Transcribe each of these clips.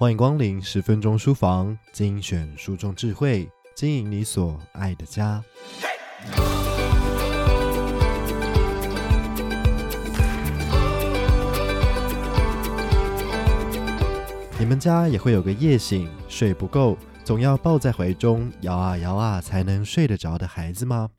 欢迎光临十分钟书房，精选书中智慧，经营你所爱的家。你们家也会有个夜醒、睡不够，总要抱在怀中摇啊摇啊才能睡得着的孩子吗？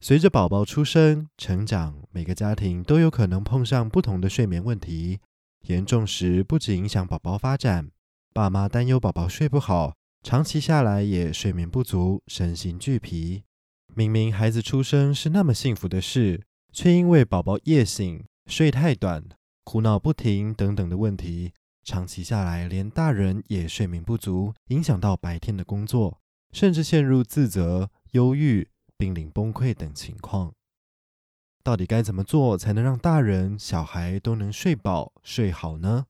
随着宝宝出生、成长，每个家庭都有可能碰上不同的睡眠问题。严重时，不只影响宝宝发展，爸妈担忧宝宝睡不好，长期下来也睡眠不足，身心俱疲。明明孩子出生是那么幸福的事，却因为宝宝夜醒、睡太短、哭闹不停等等的问题，长期下来连大人也睡眠不足，影响到白天的工作，甚至陷入自责、忧郁、濒临崩溃等情况。到底该怎么做才能让大人小孩都能睡饱睡好呢？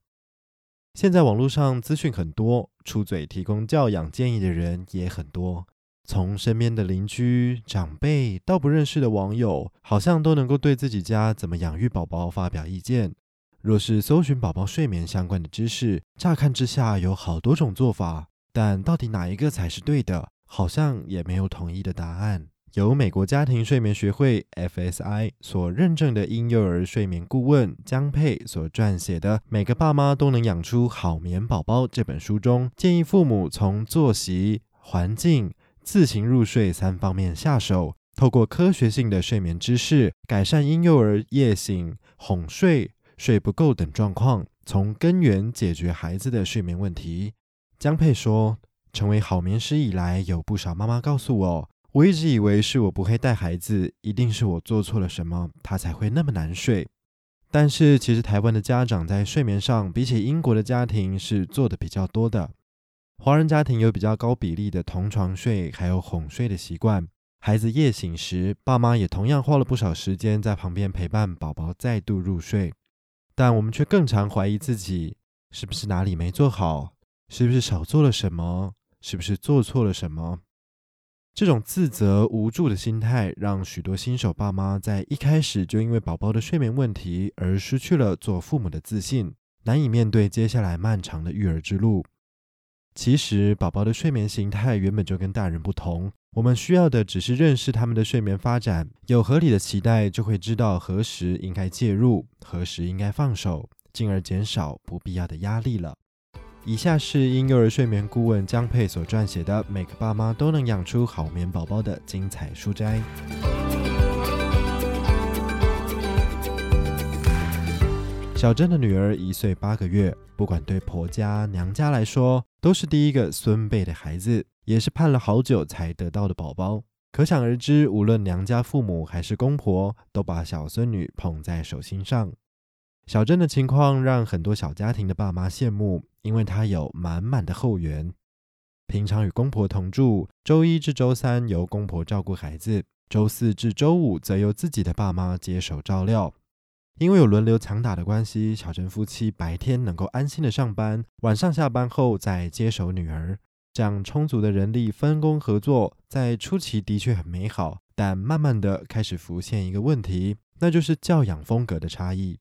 现在网络上资讯很多，出嘴提供教养建议的人也很多，从身边的邻居、长辈到不认识的网友，好像都能够对自己家怎么养育宝宝发表意见。若是搜寻宝宝睡眠相关的知识，乍看之下有好多种做法，但到底哪一个才是对的，好像也没有统一的答案。由美国家庭睡眠学会 FSI 所认证的婴幼儿睡眠顾问江佩所撰写的《每个爸妈都能养出好眠宝宝》这本书中，建议父母从作息、环境、自行入睡三方面下手，透过科学性的睡眠知识，改善婴幼儿夜醒、哄睡、睡不够等状况，从根源解决孩子的睡眠问题。江佩说：“成为好眠师以来，有不少妈妈告诉我。”我一直以为是我不会带孩子，一定是我做错了什么，他才会那么难睡。但是其实台湾的家长在睡眠上，比起英国的家庭是做的比较多的。华人家庭有比较高比例的同床睡，还有哄睡的习惯。孩子夜醒时，爸妈也同样花了不少时间在旁边陪伴宝宝再度入睡。但我们却更常怀疑自己，是不是哪里没做好？是不是少做了什么？是不是做错了什么？这种自责无助的心态，让许多新手爸妈在一开始就因为宝宝的睡眠问题而失去了做父母的自信，难以面对接下来漫长的育儿之路。其实，宝宝的睡眠形态原本就跟大人不同，我们需要的只是认识他们的睡眠发展，有合理的期待，就会知道何时应该介入，何时应该放手，进而减少不必要的压力了。以下是婴幼儿睡眠顾问江佩所撰写的《每个爸妈都能养出好眠宝宝》的精彩书摘。小珍的女儿一岁八个月，不管对婆家娘家来说，都是第一个孙辈的孩子，也是盼了好久才得到的宝宝。可想而知，无论娘家父母还是公婆，都把小孙女捧在手心上。小珍的情况让很多小家庭的爸妈羡慕，因为她有满满的后援。平常与公婆同住，周一至周三由公婆照顾孩子，周四至周五则由自己的爸妈接手照料。因为有轮流强打的关系，小陈夫妻白天能够安心的上班，晚上下班后再接手女儿。这样充足的人力分工合作，在初期的确很美好，但慢慢的开始浮现一个问题，那就是教养风格的差异。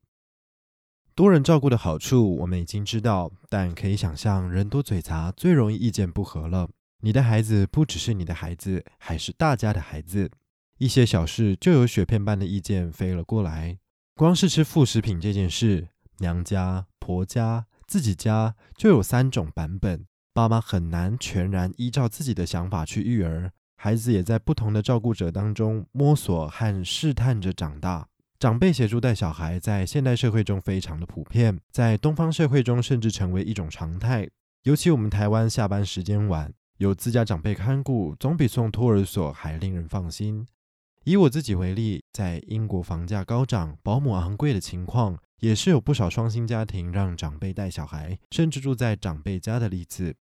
多人照顾的好处，我们已经知道，但可以想象，人多嘴杂，最容易意见不合了。你的孩子不只是你的孩子，还是大家的孩子。一些小事就有雪片般的意见飞了过来。光是吃副食品这件事，娘家、婆家、自己家就有三种版本，爸妈很难全然依照自己的想法去育儿，孩子也在不同的照顾者当中摸索和试探着长大。长辈协助带小孩，在现代社会中非常的普遍，在东方社会中甚至成为一种常态。尤其我们台湾下班时间晚，有自家长辈看顾，总比送托儿所还令人放心。以我自己为例，在英国房价高涨、保姆昂贵的情况，也是有不少双薪家庭让长辈带小孩，甚至住在长辈家的例子。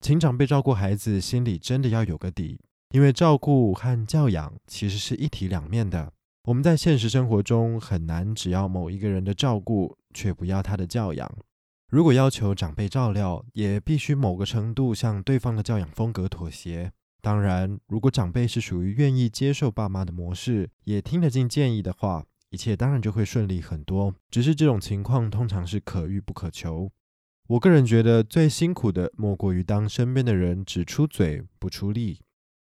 请长辈照顾孩子，心里真的要有个底，因为照顾和教养其实是一体两面的。我们在现实生活中很难只要某一个人的照顾，却不要他的教养。如果要求长辈照料，也必须某个程度向对方的教养风格妥协。当然，如果长辈是属于愿意接受爸妈的模式，也听得进建议的话，一切当然就会顺利很多。只是这种情况通常是可遇不可求。我个人觉得最辛苦的莫过于当身边的人只出嘴不出力。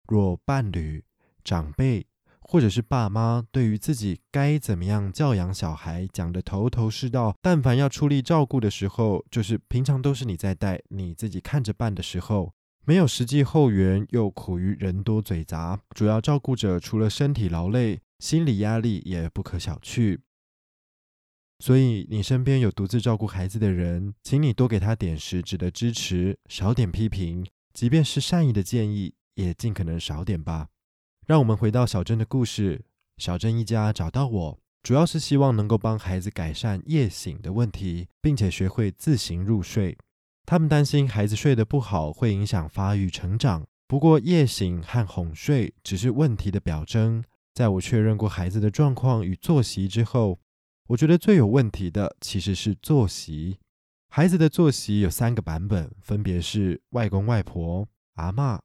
若伴侣、长辈或者是爸妈对于自己该怎么样教养小孩讲得头头是道，但凡要出力照顾的时候，就是平常都是你在带，你自己看着办的时候，没有实际后援，又苦于人多嘴杂，主要照顾者除了身体劳累，心理压力也不可小觑。所以，你身边有独自照顾孩子的人，请你多给他点实质的支持，少点批评，即便是善意的建议，也尽可能少点吧。让我们回到小珍的故事。小珍一家找到我，主要是希望能够帮孩子改善夜醒的问题，并且学会自行入睡。他们担心孩子睡得不好会影响发育成长。不过，夜醒和哄睡只是问题的表征。在我确认过孩子的状况与作息之后，我觉得最有问题的其实是作息。孩子的作息有三个版本，分别是外公外婆、阿嬷，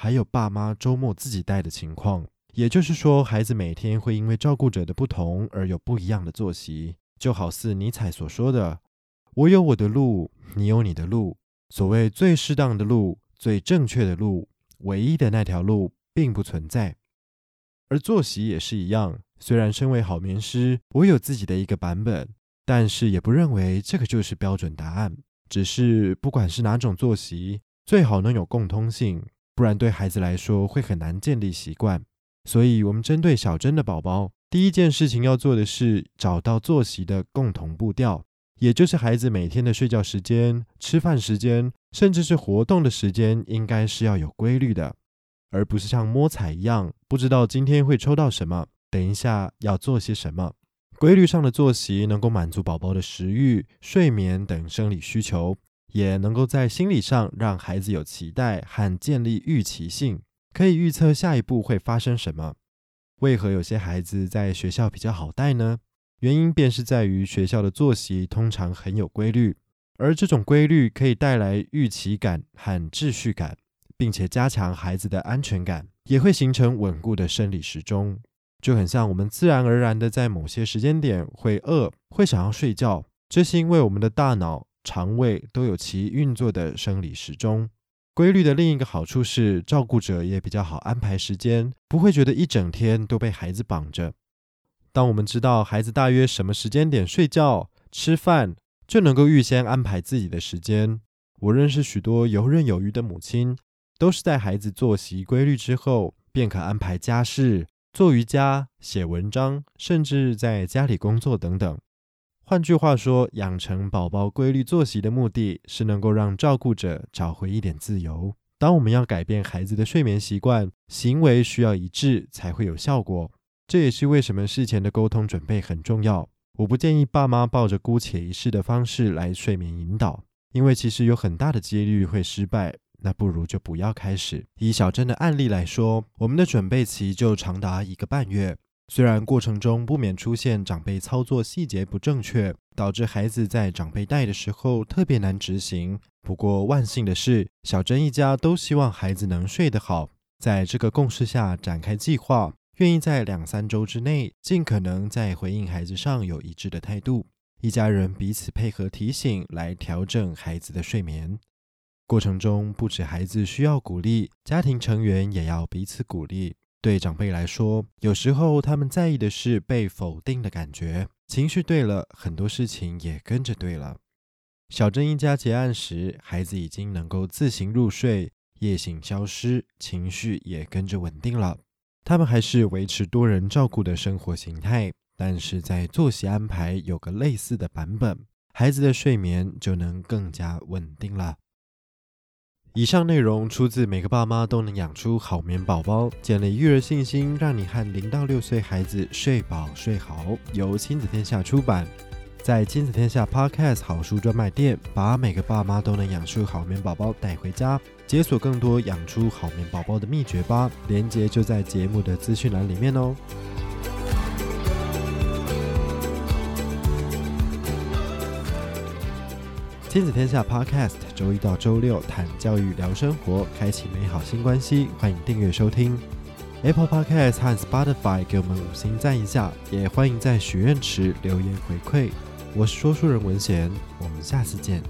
还有爸妈周末自己带的情况。也就是说，孩子每天会因为照顾者的不同而有不一样的作息。就好似尼采所说的：“我有我的路，你有你的路。所谓最适当的路、最正确的路、唯一的那条路，并不存在。”而作息也是一样。虽然身为好眠师，我有自己的一个版本，但是也不认为这个就是标准答案。只是不管是哪种作息，最好能有共通性，不然对孩子来说会很难建立习惯。所以，我们针对小珍的宝宝，第一件事情要做的是找到作息的共同步调，也就是孩子每天的睡觉时间、吃饭时间，甚至是活动的时间，应该是要有规律的，而不是像摸彩一样，不知道今天会抽到什么。等一下要做些什么？规律上的作息能够满足宝宝的食欲、睡眠等生理需求，也能够在心理上让孩子有期待和建立预期性，可以预测下一步会发生什么。为何有些孩子在学校比较好带呢？原因便是在于学校的作息通常很有规律，而这种规律可以带来预期感和秩序感，并且加强孩子的安全感，也会形成稳固的生理时钟。就很像我们自然而然的在某些时间点会饿，会想要睡觉，这是因为我们的大脑、肠胃都有其运作的生理时钟。规律的另一个好处是，照顾者也比较好安排时间，不会觉得一整天都被孩子绑着。当我们知道孩子大约什么时间点睡觉、吃饭，就能够预先安排自己的时间。我认识许多游刃有余的母亲，都是在孩子作息规律之后，便可安排家事。做瑜伽、写文章，甚至在家里工作等等。换句话说，养成宝宝规律作息的目的是能够让照顾者找回一点自由。当我们要改变孩子的睡眠习惯，行为需要一致才会有效果。这也是为什么事前的沟通准备很重要。我不建议爸妈抱着姑且一试的方式来睡眠引导，因为其实有很大的几率会失败。那不如就不要开始。以小珍的案例来说，我们的准备期就长达一个半月。虽然过程中不免出现长辈操作细节不正确，导致孩子在长辈带的时候特别难执行。不过万幸的是，小珍一家都希望孩子能睡得好，在这个共识下展开计划，愿意在两三周之内尽可能在回应孩子上有一致的态度。一家人彼此配合提醒，来调整孩子的睡眠。过程中，不止孩子需要鼓励，家庭成员也要彼此鼓励。对长辈来说，有时候他们在意的是被否定的感觉，情绪对了，很多事情也跟着对了。小珍一家结案时，孩子已经能够自行入睡，夜醒消失，情绪也跟着稳定了。他们还是维持多人照顾的生活形态，但是在作息安排有个类似的版本，孩子的睡眠就能更加稳定了。以上内容出自每个爸妈都能养出好眠宝宝，建立育儿信心，让你和零到六岁孩子睡饱睡好。由亲子天下出版，在亲子天下 Podcast 好书专卖店，把每个爸妈都能养出好眠宝宝带回家，解锁更多养出好眠宝宝的秘诀吧。链接就在节目的资讯栏里面哦。亲子天下 Podcast，周一到周六谈教育、聊生活，开启美好新关系。欢迎订阅收听 Apple Podcast 和 Spotify，给我们五星赞一下，也欢迎在许愿池留言回馈。我是说书人文贤，我们下次见。